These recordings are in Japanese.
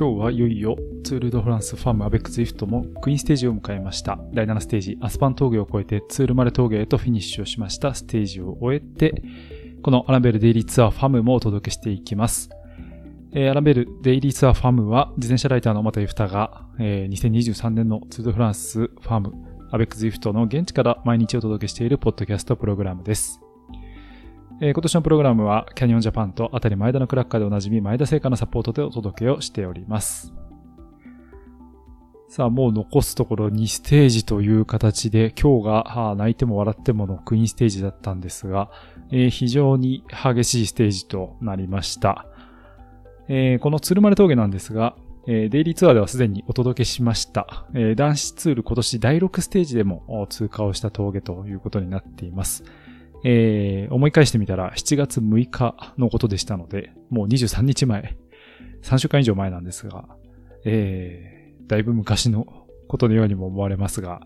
今日はいよいよツール・ド・フランスファームアベック・ズイフトもクイーンステージを迎えました。第7ステージ、アスパン峠を越えてツールマレ峠へとフィニッシュをしましたステージを終えて、このアランベルデイリーツアーファムもお届けしていきます。えー、アランベルデイリーツアーファムは自転車ライターの小俣雄風太が、えー、2023年のツール・ド・フランスファームアベック・ズイフトの現地から毎日お届けしているポッドキャストプログラムです。えー、今年のプログラムはキャニオンジャパンとあたり前田のクラッカーでおなじみ前田製菓のサポートでお届けをしております。さあ、もう残すところ2ステージという形で、今日が泣いても笑ってものクイーンステージだったんですが、えー、非常に激しいステージとなりました。えー、この鶴丸峠なんですが、えー、デイリーツアーではすでにお届けしました。えー、男子ツール今年第6ステージでも通過をした峠ということになっています。えー、思い返してみたら7月6日のことでしたので、もう23日前、3週間以上前なんですが、えー、だいぶ昔のことのようにも思われますが、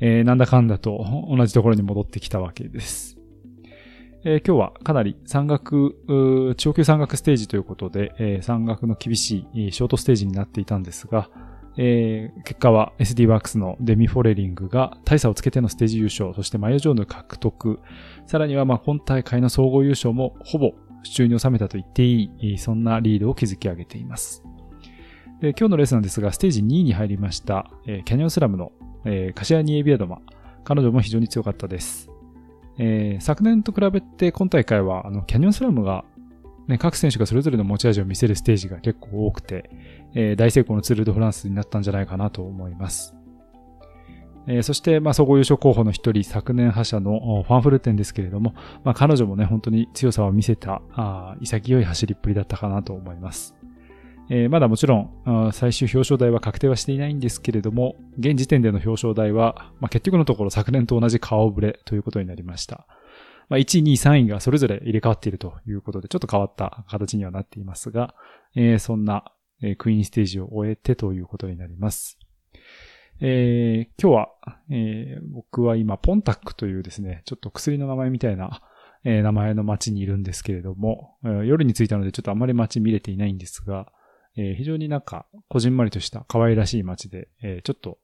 えー、なんだかんだと同じところに戻ってきたわけです。えー、今日はかなり山岳、長級山岳ステージということで、えー、山岳の厳しいショートステージになっていたんですが、えー、結果は SD ワークスのデミフォレリングが大差をつけてのステージ優勝、そしてマヨジョーヌ獲得、さらにはまあ今大会の総合優勝もほぼ手中に収めたと言っていい、そんなリードを築き上げています。で今日のレースなんですが、ステージ2位に入りました、えー、キャニオンスラムの、えー、カシアニエビアドマ。彼女も非常に強かったです。えー、昨年と比べて今大会はあのキャニオンスラムがね、各選手がそれぞれの持ち味を見せるステージが結構多くて、えー、大成功のツール・ド・フランスになったんじゃないかなと思います。えー、そして、まあ、総合優勝候補の一人、昨年覇者のファンフルテンですけれども、まあ、彼女もね、本当に強さを見せた、あ潔い走りっぷりだったかなと思います。えー、まだもちろん、最終表彰台は確定はしていないんですけれども、現時点での表彰台は、まあ、結局のところ昨年と同じ顔ぶれということになりました。まあ、1、2、3位がそれぞれ入れ替わっているということで、ちょっと変わった形にはなっていますが、えー、そんな、えー、クイーンステージを終えてということになります。えー、今日は、えー、僕は今、ポンタックというですね、ちょっと薬の名前みたいな、えー、名前の街にいるんですけれども、えー、夜に着いたのでちょっとあまり街見れていないんですが、えー、非常になんか、こじんまりとした可愛らしい街で、えー、ちょっと、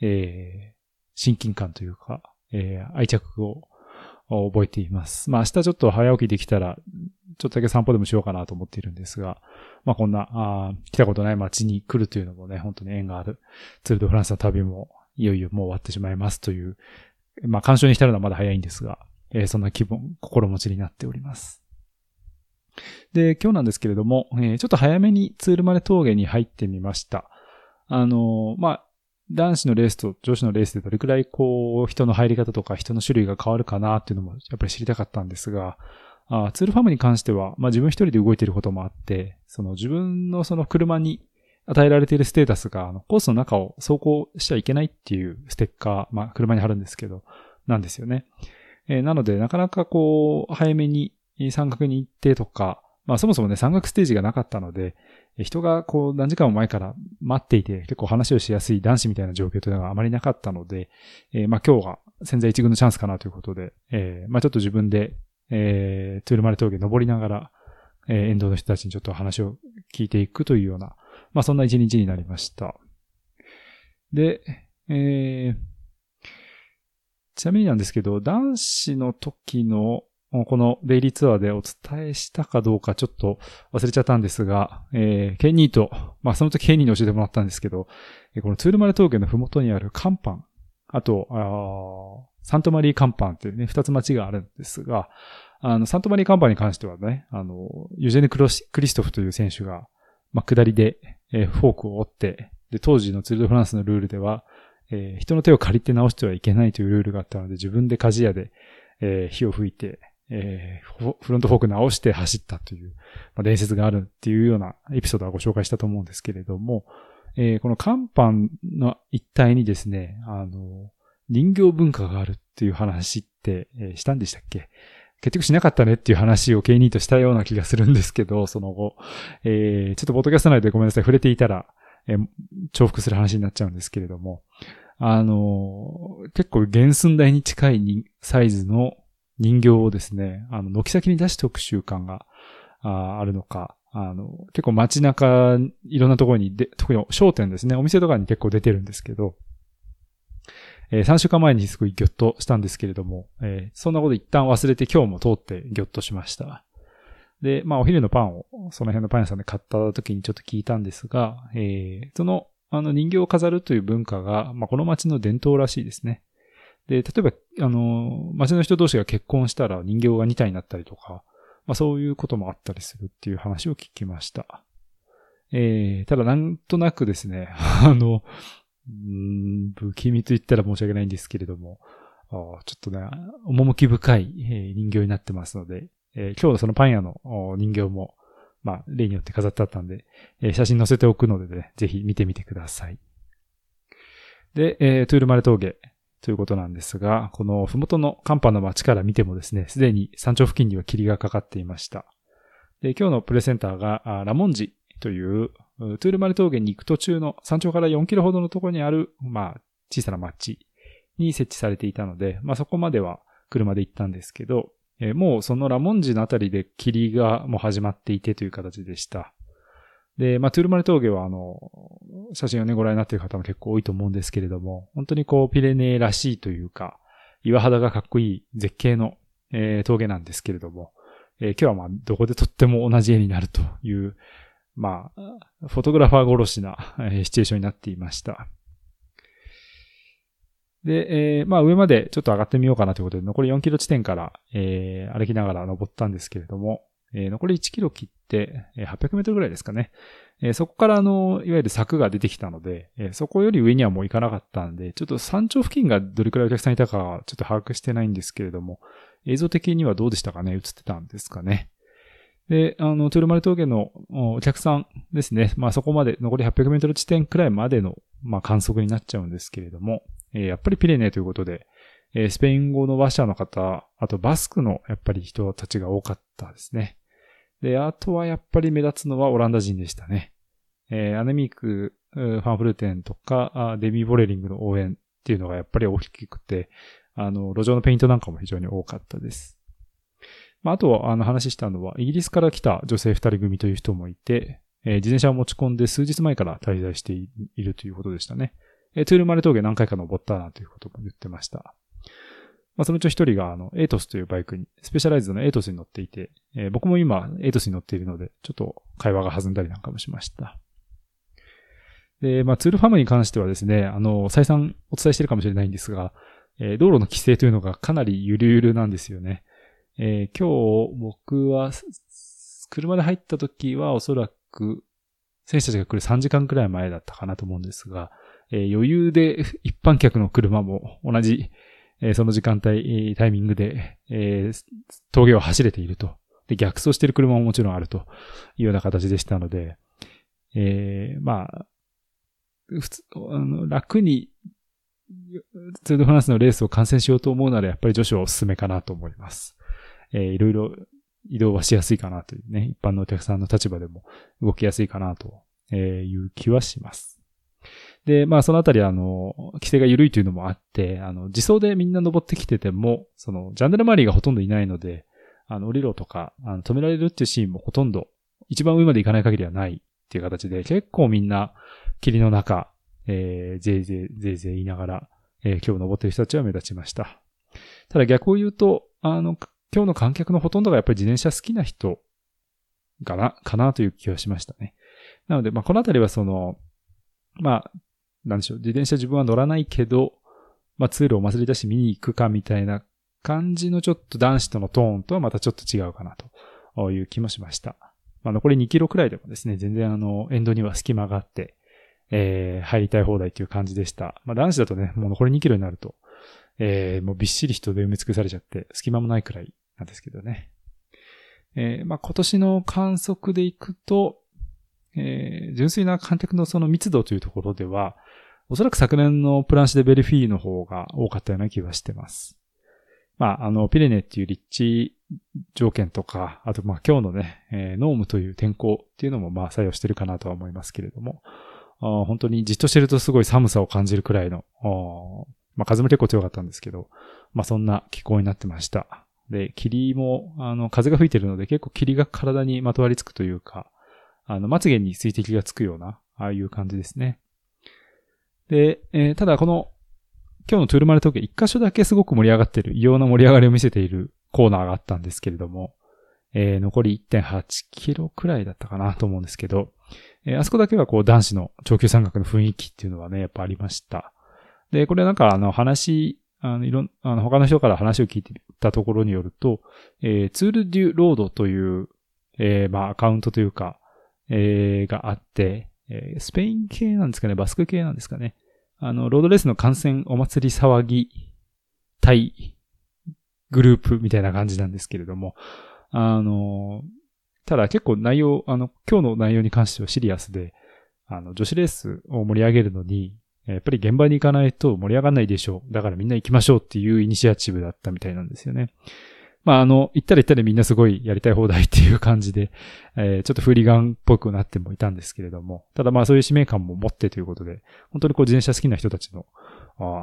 えー、親近感というか、えー、愛着をを覚えています。まあ明日ちょっと早起きできたら、ちょっとだけ散歩でもしようかなと思っているんですが、まあこんな、あ来たことない街に来るというのもね、本当に縁がある。ツールドフランスの旅もいよいよもう終わってしまいますという、まあ干渉に浸るのはまだ早いんですが、えー、そんな気分、心持ちになっております。で、今日なんですけれども、えー、ちょっと早めにツールマレ峠に入ってみました。あのー、まあ、男子のレースと女子のレースでどれくらいこう人の入り方とか人の種類が変わるかなっていうのもやっぱり知りたかったんですが、あツールファームに関しては、まあ自分一人で動いていることもあって、その自分のその車に与えられているステータスが、あのコースの中を走行しちゃいけないっていうステッカー、まあ車に貼るんですけど、なんですよね。えー、なので、なかなかこう、早めに山岳に行ってとか、まあそもそもね、山岳ステージがなかったので、人がこう何時間も前から待っていて結構話をしやすい男子みたいな状況というのがあまりなかったので、えー、まあ今日が潜在一軍のチャンスかなということで、えー、まあちょっと自分で、えー、トゥールマレ峠登りながら、えー、沿道の人たちにちょっと話を聞いていくというような、まあそんな一日になりました。で、えー、ちなみになんですけど、男子の時のこのデイリーツアーでお伝えしたかどうかちょっと忘れちゃったんですが、えー、ケニーと、まあその時ケニーに教えてもらったんですけど、このツールマレ峠のふもとにあるカンパン、あと、あサントマリーカンパンっていうね、二つ町があるんですが、あの、サントマリーカンパンに関してはね、あの、ユジェネ・クリストフという選手が、まあ、下りで、えー、フォークを折って、で、当時のツール・ド・フランスのルールでは、えー、人の手を借りて直してはいけないというルールがあったので、自分で鍛冶屋で、えー、火を吹いて、えー、フロントフォーク直して走ったという、まあ、伝説があるっていうようなエピソードはご紹介したと思うんですけれども、えー、この甲板の一帯にですね、あの、人形文化があるっていう話って、えー、したんでしたっけ？結局しなかったねっていう話を K2 としたような気がするんですけど、その後、えー、ちょっとポッドキャスト内でごめんなさい、触れていたら、えー、重複する話になっちゃうんですけれども、あの、結構原寸大に近いサイズの人形をですね、あの、軒先に出しておく習慣がああるのか、あの、結構街中、いろんなところにで、特に商店ですね、お店とかに結構出てるんですけど、えー、3週間前にすごいギョッとしたんですけれども、えー、そんなこと一旦忘れて今日も通ってギョッとしました。で、まあお昼のパンをその辺のパン屋さんで買った時にちょっと聞いたんですが、えー、そのあの人形を飾るという文化が、まあこの街の伝統らしいですね。で、例えば、あの、街の人同士が結婚したら人形が2体になったりとか、まあそういうこともあったりするっていう話を聞きました。えー、ただなんとなくですね、あの、ん不気味と言ったら申し訳ないんですけれども、ちょっとね、趣深いえ人形になってますので、えー、今日のそのパン屋の人形も、まあ、例によって飾ってあったんで、えー、写真載せておくのでね、ぜひ見てみてください。で、えー、トゥールマレ峠ということなんですが、このふもとの寒波の街から見てもですね、すでに山頂付近には霧がかかっていました。で、今日のプレゼンターが、ラモンジという、トゥールマレ峠に行く途中の山頂から4キロほどのところにある、まあ、小さな町に設置されていたので、まあそこまでは車で行ったんですけど、えー、もうそのラモンジのあたりで霧がもう始まっていてという形でした。で、まあ、トゥルマレ峠はあの、写真をね、ご覧になっている方も結構多いと思うんですけれども、本当にこう、ピレネーらしいというか、岩肌がかっこいい絶景の、えー、峠なんですけれども、えー、今日はまあ、どこで撮っても同じ絵になるという、まあ、フォトグラファー殺しな、えー、シチュエーションになっていました。で、えー、まあ上までちょっと上がってみようかなということで、残り4キロ地点から、えー、歩きながら登ったんですけれども、えー、残り1キロ切って、えー、800メートルぐらいですかね。えー、そこからあの、いわゆる柵が出てきたので、えー、そこより上にはもう行かなかったんで、ちょっと山頂付近がどれくらいお客さんいたかちょっと把握してないんですけれども、映像的にはどうでしたかね？映ってたんですかね？で、あの、トゥルマル峠のお客さんですね。まあそこまで、残り800メートル地点くらいまでの、まあ観測になっちゃうんですけれども、えー、やっぱりピレネということで、えー、スペイン語の話者の方、あとバスクのやっぱり人たちが多かったですね。で、あとはやっぱり目立つのはオランダ人でしたね。えー、アネミーク、ファンフルテンとか、デミー・ボレリングの応援っていうのがやっぱり大きくて、あの、路上のペイントなんかも非常に多かったです。まあ、あと、あの話したのは、イギリスから来た女性二人組という人もいて、えー、自転車を持ち込んで数日前から滞在しているということでしたね。えー、トゥールマレ峠何回か登ったなということも言ってました。まあ、そのうち一人が、あの、エートスというバイクに、スペシャライズドのエートスに乗っていて、えー、僕も今、エートスに乗っているので、ちょっと会話が弾んだりなんかもしました。で、まあ、ツールファームに関してはですね、あの、再三お伝えしてるかもしれないんですが、えー、道路の規制というのがかなりゆるゆるなんですよね。えー、今日、僕は、車で入った時はおそらく、選手たちが来る3時間くらい前だったかなと思うんですが、えー、余裕で一般客の車も同じえー、その時間帯、タイミングで、えー、峠を走れていると。で、逆走している車ももちろんあるというような形でしたので、えー、まあ、普通、あの、楽に、ツール・フランスのレースを観戦しようと思うなら、やっぱり女子はおすすめかなと思います。えー、いろいろ移動はしやすいかなというね、一般のお客さんの立場でも動きやすいかなという気はします。で、まあそのあたりあの、規制が緩いというのもあって、あの、自走でみんな登ってきてても、その、ジャンネル周りがほとんどいないので、あの、降りろとか、あの、止められるっていうシーンもほとんど、一番上まで行かない限りはないっていう形で、結構みんな、霧の中、えー、ぜいぜい、ぜいぜい言いながら、えー、今日登ってる人たちは目立ちました。ただ逆を言うと、あの、今日の観客のほとんどがやっぱり自転車好きな人かな、かなという気はしましたね。なので、まあ、このあたりはその、まあ、なんでしょう、自転車自分は乗らないけど、まあツールをお祭り出して見に行くかみたいな感じのちょっと男子とのトーンとはまたちょっと違うかなという気もしました。まあ残り2キロくらいでもですね、全然あの、エンドには隙間があって、えー、入りたい放題という感じでした。まあ男子だとね、もう残り2キロになると、えー、もうびっしり人で埋め尽くされちゃって、隙間もないくらいなんですけどね。えー、まあ今年の観測でいくと、えー、純粋な観客のその密度というところでは、おそらく昨年のプランシでベルフィーの方が多かったような気がしてます。まあ、あの、ピレネっていう立地条件とか、あとまあ今日のね、えー、ノームという天候っていうのもまあ作用してるかなとは思いますけれども、本当にじっとしてるとすごい寒さを感じるくらいの、まあ風も結構強かったんですけど、まあそんな気候になってました。で、霧も、あの、風が吹いてるので結構霧が体にまとわりつくというか、あの、まつげに水滴がつくような、ああいう感じですね。で、えー、ただこの、今日のトゥルマルトーク一箇所だけすごく盛り上がってる、異様な盛り上がりを見せているコーナーがあったんですけれども、えー、残り1.8キロくらいだったかなと思うんですけど、えー、あそこだけはこう男子の長級山岳の雰囲気っていうのはね、やっぱありました。で、これなんかあの話、あの、いろん、あの、他の人から話を聞いてたところによると、えー、ツールデュロードという、えー、まあ、アカウントというか、えー、があって、えー、スペイン系なんですかね、バスク系なんですかね。あの、ロードレースの観戦お祭り騒ぎ対グループみたいな感じなんですけれども、あの、ただ結構内容、あの、今日の内容に関してはシリアスで、あの、女子レースを盛り上げるのに、やっぱり現場に行かないと盛り上がらないでしょう。だからみんな行きましょうっていうイニシアチブだったみたいなんですよね。まあ、あの、行ったら行ったらみんなすごいやりたい放題っていう感じで、えー、ちょっとフーリガンっぽくなってもいたんですけれども、ただまあそういう使命感も持ってということで、本当にこう自転車好きな人たちの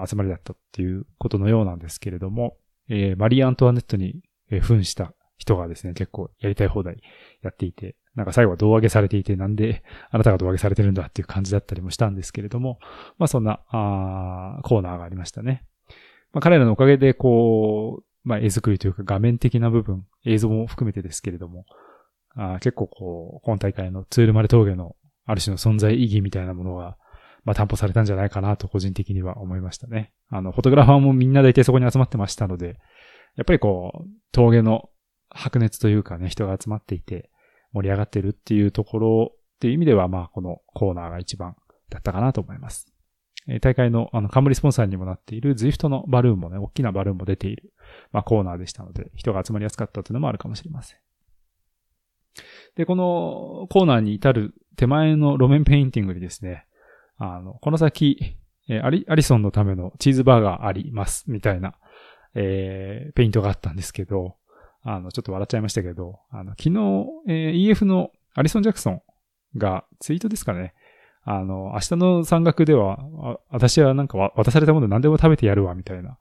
集まりだったっていうことのようなんですけれども、えー、マリー・アントワネットに扮した人がですね、結構やりたい放題やっていて、なんか最後は胴上げされていて、なんであなたが胴上げされてるんだっていう感じだったりもしたんですけれども、まあそんな、あコーナーがありましたね。まあ彼らのおかげでこう、まあ絵作りというか画面的な部分、映像も含めてですけれども、あ結構こう、今大会のツールマレ峠のある種の存在意義みたいなものが、まあ担保されたんじゃないかなと個人的には思いましたね。あの、フォトグラファーもみんな大体そこに集まってましたので、やっぱりこう、峠の白熱というかね、人が集まっていて、盛り上がってるっていうところっていう意味では、まあ、このコーナーが一番だったかなと思います。大会のあの、冠スポンサーにもなっている ZWIFT のバルーンもね、大きなバルーンも出ている、まあ、コーナーでしたので、人が集まりやすかったというのもあるかもしれません。で、このコーナーに至る手前の路面ペインティングにですね、あの、この先、えアリ、アリソンのためのチーズバーガーあります、みたいな、えー、ペイントがあったんですけど、あの、ちょっと笑っちゃいましたけど、あの、昨日、えー、EF のアリソン・ジャクソンがツイートですかね。あの、明日の山岳では、私はなんか渡されたもの何でも食べてやるわ、みたいな、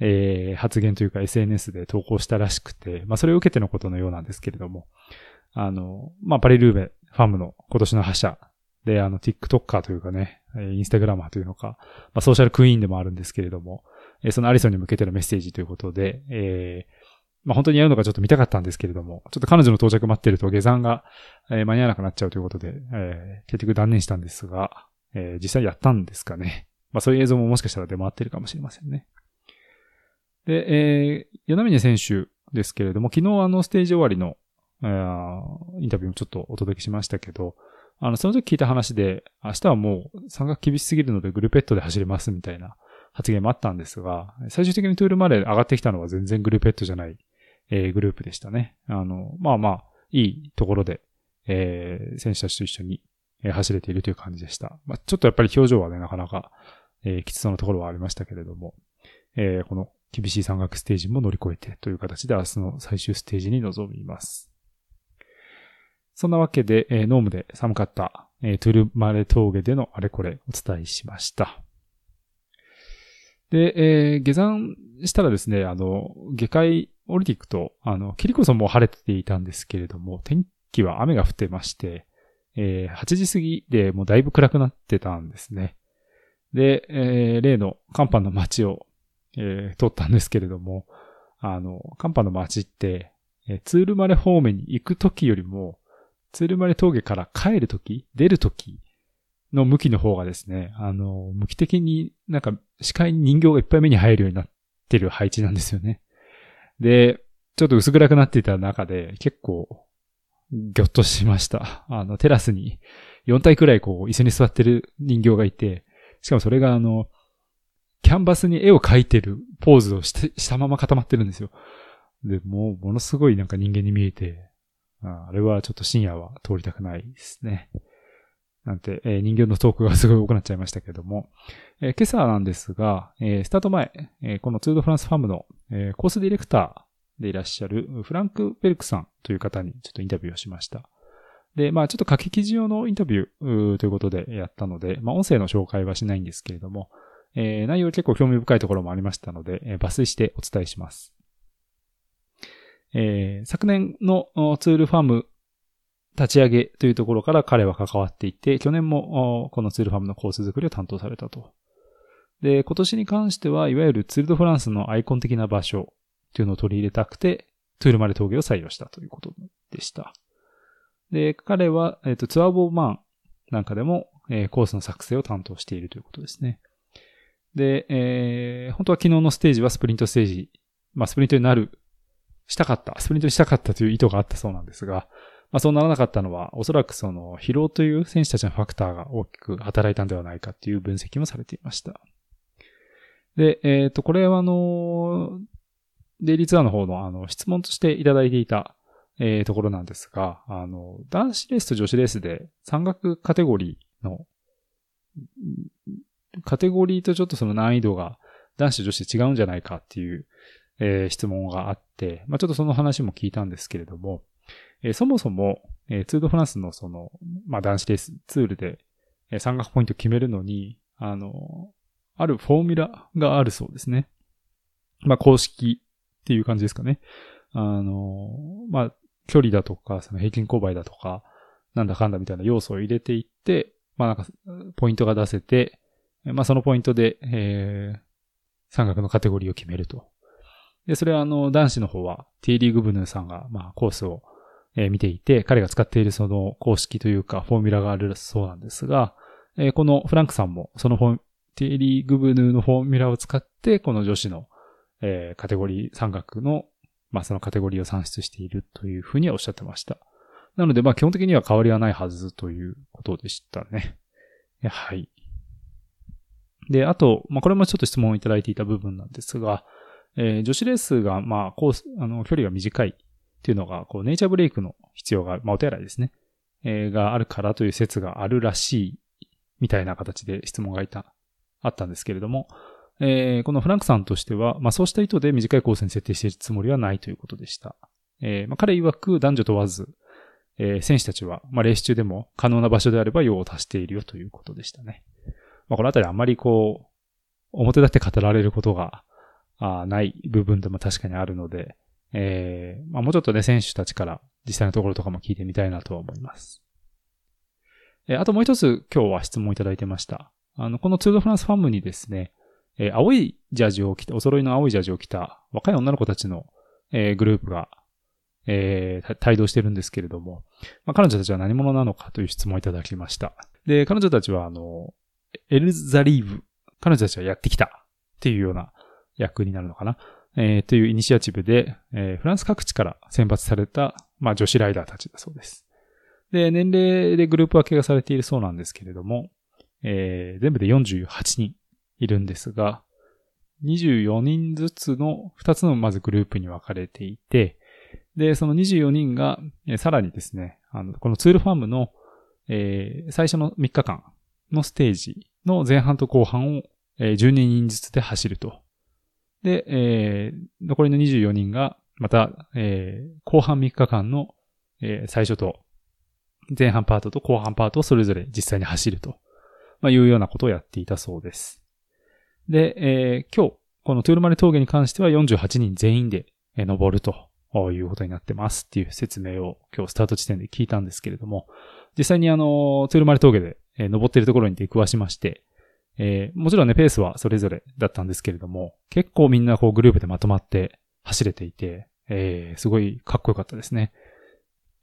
えー、発言というか SNS で投稿したらしくて、まあそれを受けてのことのようなんですけれども、あの、まあパリルーベファムの今年の覇者で、あの、TikToker というかね、インスタグラマーというのか、まあソーシャルクイーンでもあるんですけれども、えそのアリソンに向けてのメッセージということで、えー、まあ本当にやるのがちょっと見たかったんですけれども、ちょっと彼女の到着待ってると下山が、えー、間に合わなくなっちゃうということで、えー、結局断念したんですが、えー、実際やったんですかね。まあそういう映像ももしかしたら出回ってるかもしれませんね。で、えー、柳峰選手ですけれども、昨日あのステージ終わりの、えー、インタビューもちょっとお届けしましたけど、あの、その時聞いた話で、明日はもう山岳厳しすぎるのでグルペットで走れますみたいな発言もあったんですが、最終的にトゥールまで上がってきたのは全然グルペットじゃないえー、グループでしたね。あの、まあまあ、いいところで、えー、選手たちと一緒に、えー、走れているという感じでした。まあ、ちょっとやっぱり表情はね、なかなか、えー、きつそうなところはありましたけれども、えー、この厳しい山岳ステージも乗り越えてという形で明日の最終ステージに臨みます。そんなわけで、えー、ノームで寒かった、えー、トゥルマレ峠でのあれこれお伝えしました。で、えー、下山したらですね、あの、下界降りていくと、あの、キリコさんも晴れていたんですけれども、天気は雨が降ってまして、えー、8時過ぎでもうだいぶ暗くなってたんですね。で、えー、例のカンパの街を、えー、通ったんですけれども、あの、カンパの街って、えー、ツールマレ方面に行くときよりも、ツールマレ峠から帰るとき、出るときの向きの方がですね、あの、向き的になんか視界に人形がいっぱい目に入るようになってる配置なんですよね。で、ちょっと薄暗くなっていた中で結構ぎょっとしました。あの、テラスに4体くらいこう椅子に座ってる人形がいて、しかもそれがあの、キャンバスに絵を描いてるポーズをしてしたまま固まってるんですよ。で、もうものすごいなんか人間に見えて、あれはちょっと深夜は通りたくないですね。なんて、えー、人形のトークがすごい多くなっちゃいましたけれども、えー、今朝なんですが、えー、スタート前、えこのツードフランスファームの、えコースディレクターでいらっしゃるフランク・ベルクさんという方にちょっとインタビューをしました。で、まあちょっと書き記事用のインタビューということでやったので、まあ音声の紹介はしないんですけれども、え内容結構興味深いところもありましたので、え抜粋してお伝えします。え昨年のツールファーム立ち上げというところから彼は関わっていて、去年もこのツールファームのコース作りを担当されたと。で、今年に関しては、いわゆるツールドフランスのアイコン的な場所というのを取り入れたくて、トゥールマレ峠を採用したということでした。で、彼は、えっ、ー、と、ツアーボーマンなんかでも、えー、コースの作成を担当しているということですね。で、えー、本当は昨日のステージはスプリントステージ、まあ、スプリントになる、したかった、スプリントにしたかったという意図があったそうなんですが、まあそうならなかったのは、おそらくその疲労という選手たちのファクターが大きく働いたんではないかっていう分析もされていました。で、えっ、ー、と、これはあの、デイリーツアーの方のあの質問としていただいていた、えー、ところなんですが、あの、男子レースと女子レースで山岳カテゴリーの、カテゴリーとちょっとその難易度が男子と女子で違うんじゃないかっていう、えー、質問があって、まあ、ちょっとその話も聞いたんですけれども、えー、そもそも、えー、ツードフランスのその、まあ、男子レースツールで、えー、山岳ポイント決めるのに、あの、あるフォーミュラがあるそうですね。まあ、公式っていう感じですかね。あの、まあ、距離だとか、その平均勾配だとか、なんだかんだみたいな要素を入れていって、まあなんか、ポイントが出せて、まあそのポイントで、えー、三角のカテゴリーを決めると。で、それはあの、男子の方は、T リーグブヌーさんが、まあコースをえ、見ていて、彼が使っているその公式というかフォーミュラがあるそうなんですが、え、このフランクさんもそのフォティリー・グブヌーのフォーミュラを使って、この女子の、え、カテゴリー、三角の、まあ、そのカテゴリーを算出しているというふうにはおっしゃってました。なので、まあ、基本的には変わりはないはずということでしたね。はい。で、あと、まあ、これもちょっと質問をいただいていた部分なんですが、えー、女子レースが、まあ、コース、あの、距離が短いっていうのが、こう、ネイチャーブレイクの必要がある、まあ、お手洗いですね。えー、があるからという説があるらしい、みたいな形で質問がいた、あったんですけれども、えー、このフランクさんとしては、まあ、そうした意図で短いコースに設定しているつもりはないということでした。えー、まあ、彼曰く男女問わず、えー、選手たちは、まあ、レース中でも可能な場所であれば用を足しているよということでしたね。まあ、このあたりあんまりこう、表立って語られることが、あない部分でも確かにあるので、えー、まあ、もうちょっとね、選手たちから実際のところとかも聞いてみたいなとは思います。えー、あともう一つ今日は質問いただいてました。あの、このツールドフランスファームにですね、えー、青いジャージを着た、お揃いの青いジャージを着た若い女の子たちの、えー、グループが、えー、帯同してるんですけれども、まあ、彼女たちは何者なのかという質問をいただきました。で、彼女たちはあの、エルザリーブ、彼女たちはやってきたっていうような役になるのかな。えー、というイニシアチブで、えー、フランス各地から選抜された、まあ、女子ライダーたちだそうです。で、年齢でグループ分けがされているそうなんですけれども、えー、全部で48人いるんですが、24人ずつの2つのまずグループに分かれていて、で、その24人が、えー、さらにですね、あの、このツールファームの、えー、最初の3日間のステージの前半と後半を、えー、12人ずつで走るとで、えー、残りの24人が、また、えー、後半3日間の、えー、最初と、前半パートと後半パートをそれぞれ実際に走ると、まあ、いうようなことをやっていたそうです。で、えー、今日、このトゥールマレ峠に関しては48人全員で、え、登るということになってますっていう説明を今日スタート地点で聞いたんですけれども、実際にあの、トゥールマレ峠で、登っているところに出くわしまして、えー、もちろんね、ペースはそれぞれだったんですけれども、結構みんなこうグループでまとまって走れていて、えー、すごいかっこよかったですね。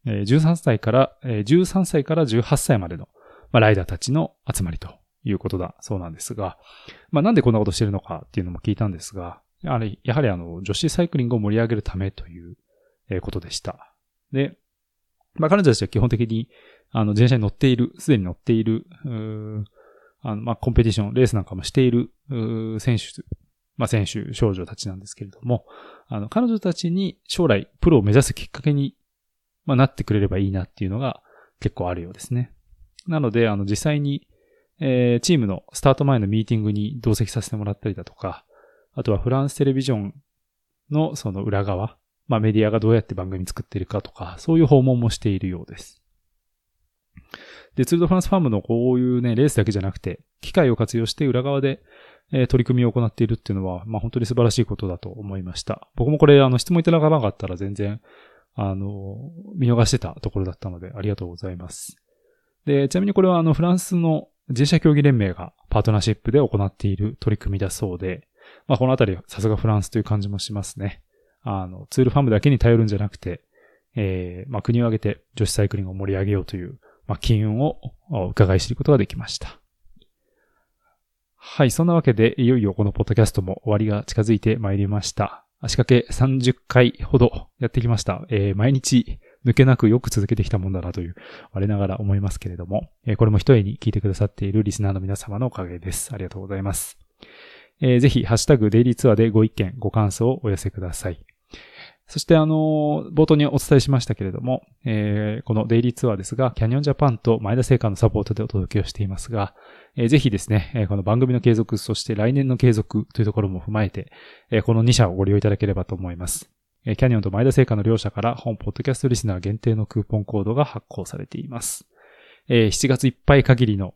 えー、13歳から、えー、13歳から18歳までの、まあ、ライダーたちの集まりということだそうなんですが、まあ、なんでこんなことしてるのかっていうのも聞いたんですが、あれ、やはりあの、女子サイクリングを盛り上げるためということでした。で、まあ、彼女たちは基本的に、あの、自転車に乗っている、すでに乗っている、うーあの、まあ、コンペティション、レースなんかもしている、選手、まあ、選手、少女たちなんですけれども、あの、彼女たちに将来プロを目指すきっかけに、まあ、なってくれればいいなっていうのが結構あるようですね。なので、あの、実際に、えー、チームのスタート前のミーティングに同席させてもらったりだとか、あとはフランステレビジョンのその裏側、まあメディアがどうやって番組作っているかとか、そういう訪問もしているようです。で、ツールドフランスファームのこういうね、レースだけじゃなくて、機械を活用して裏側で、えー、取り組みを行っているっていうのは、まあ本当に素晴らしいことだと思いました。僕もこれ、あの、質問いただかなかったら全然、あの、見逃してたところだったので、ありがとうございます。で、ちなみにこれはあの、フランスの自転車競技連盟がパートナーシップで行っている取り組みだそうで、まあ、このあたり、さすがフランスという感じもしますね。あの、ツールファームだけに頼るんじゃなくて、えー、まあ、国を挙げて女子サイクリングを盛り上げようという、まあ、機運を伺い知ることができました。はい、そんなわけで、いよいよこのポッドキャストも終わりが近づいてまいりました。足掛け30回ほどやってきました。えー、毎日抜けなくよく続けてきたもんだなという、我ながら思いますけれども、えー、これも一重に聞いてくださっているリスナーの皆様のおかげです。ありがとうございます。えー、ぜひ、ハッシュタグデイリーツアーでご意見、ご感想をお寄せください。そして、あの、冒頭にお伝えしましたけれども、えー、このデイリーツアーですが、キャニオンジャパンと前田製菓のサポートでお届けをしていますが、えー、ぜひですね、え、この番組の継続、そして来年の継続というところも踏まえて、え、この2社をご利用いただければと思います。え、キャニオンと前田製菓の両社から本ポッドキャストリスナー限定のクーポンコードが発行されています。え、7月いっぱい限りの、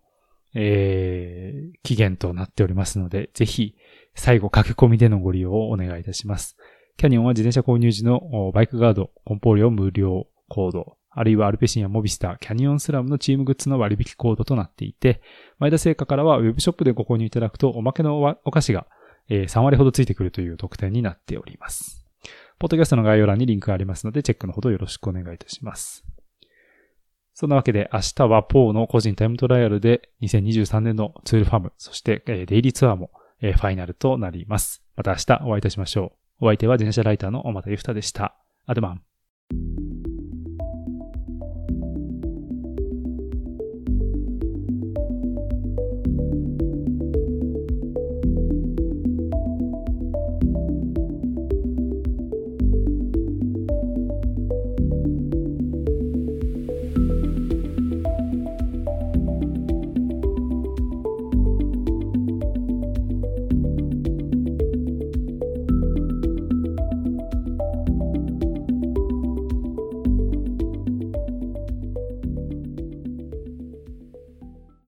え、期限となっておりますので、ぜひ、最後駆け込みでのご利用をお願いいたします。キャニオンは自転車購入時のバイクガード、梱包料無料コード、あるいはアルペシンやモビスター、キャニオンスラムのチームグッズの割引コードとなっていて、前田製菓からはウェブショップでご購入いただくとおまけのお菓子が3割ほどついてくるという特典になっております。ポッドキャストの概要欄にリンクがありますので、チェックのほどよろしくお願いいたします。そんなわけで、明日はポーの個人タイムトライアルで2023年のツールファーム、そしてデイリーツアーもファイナルとなります。また明日お会いいたしましょう。お相手は電車ライターの小又ゆふたでした。アドバン。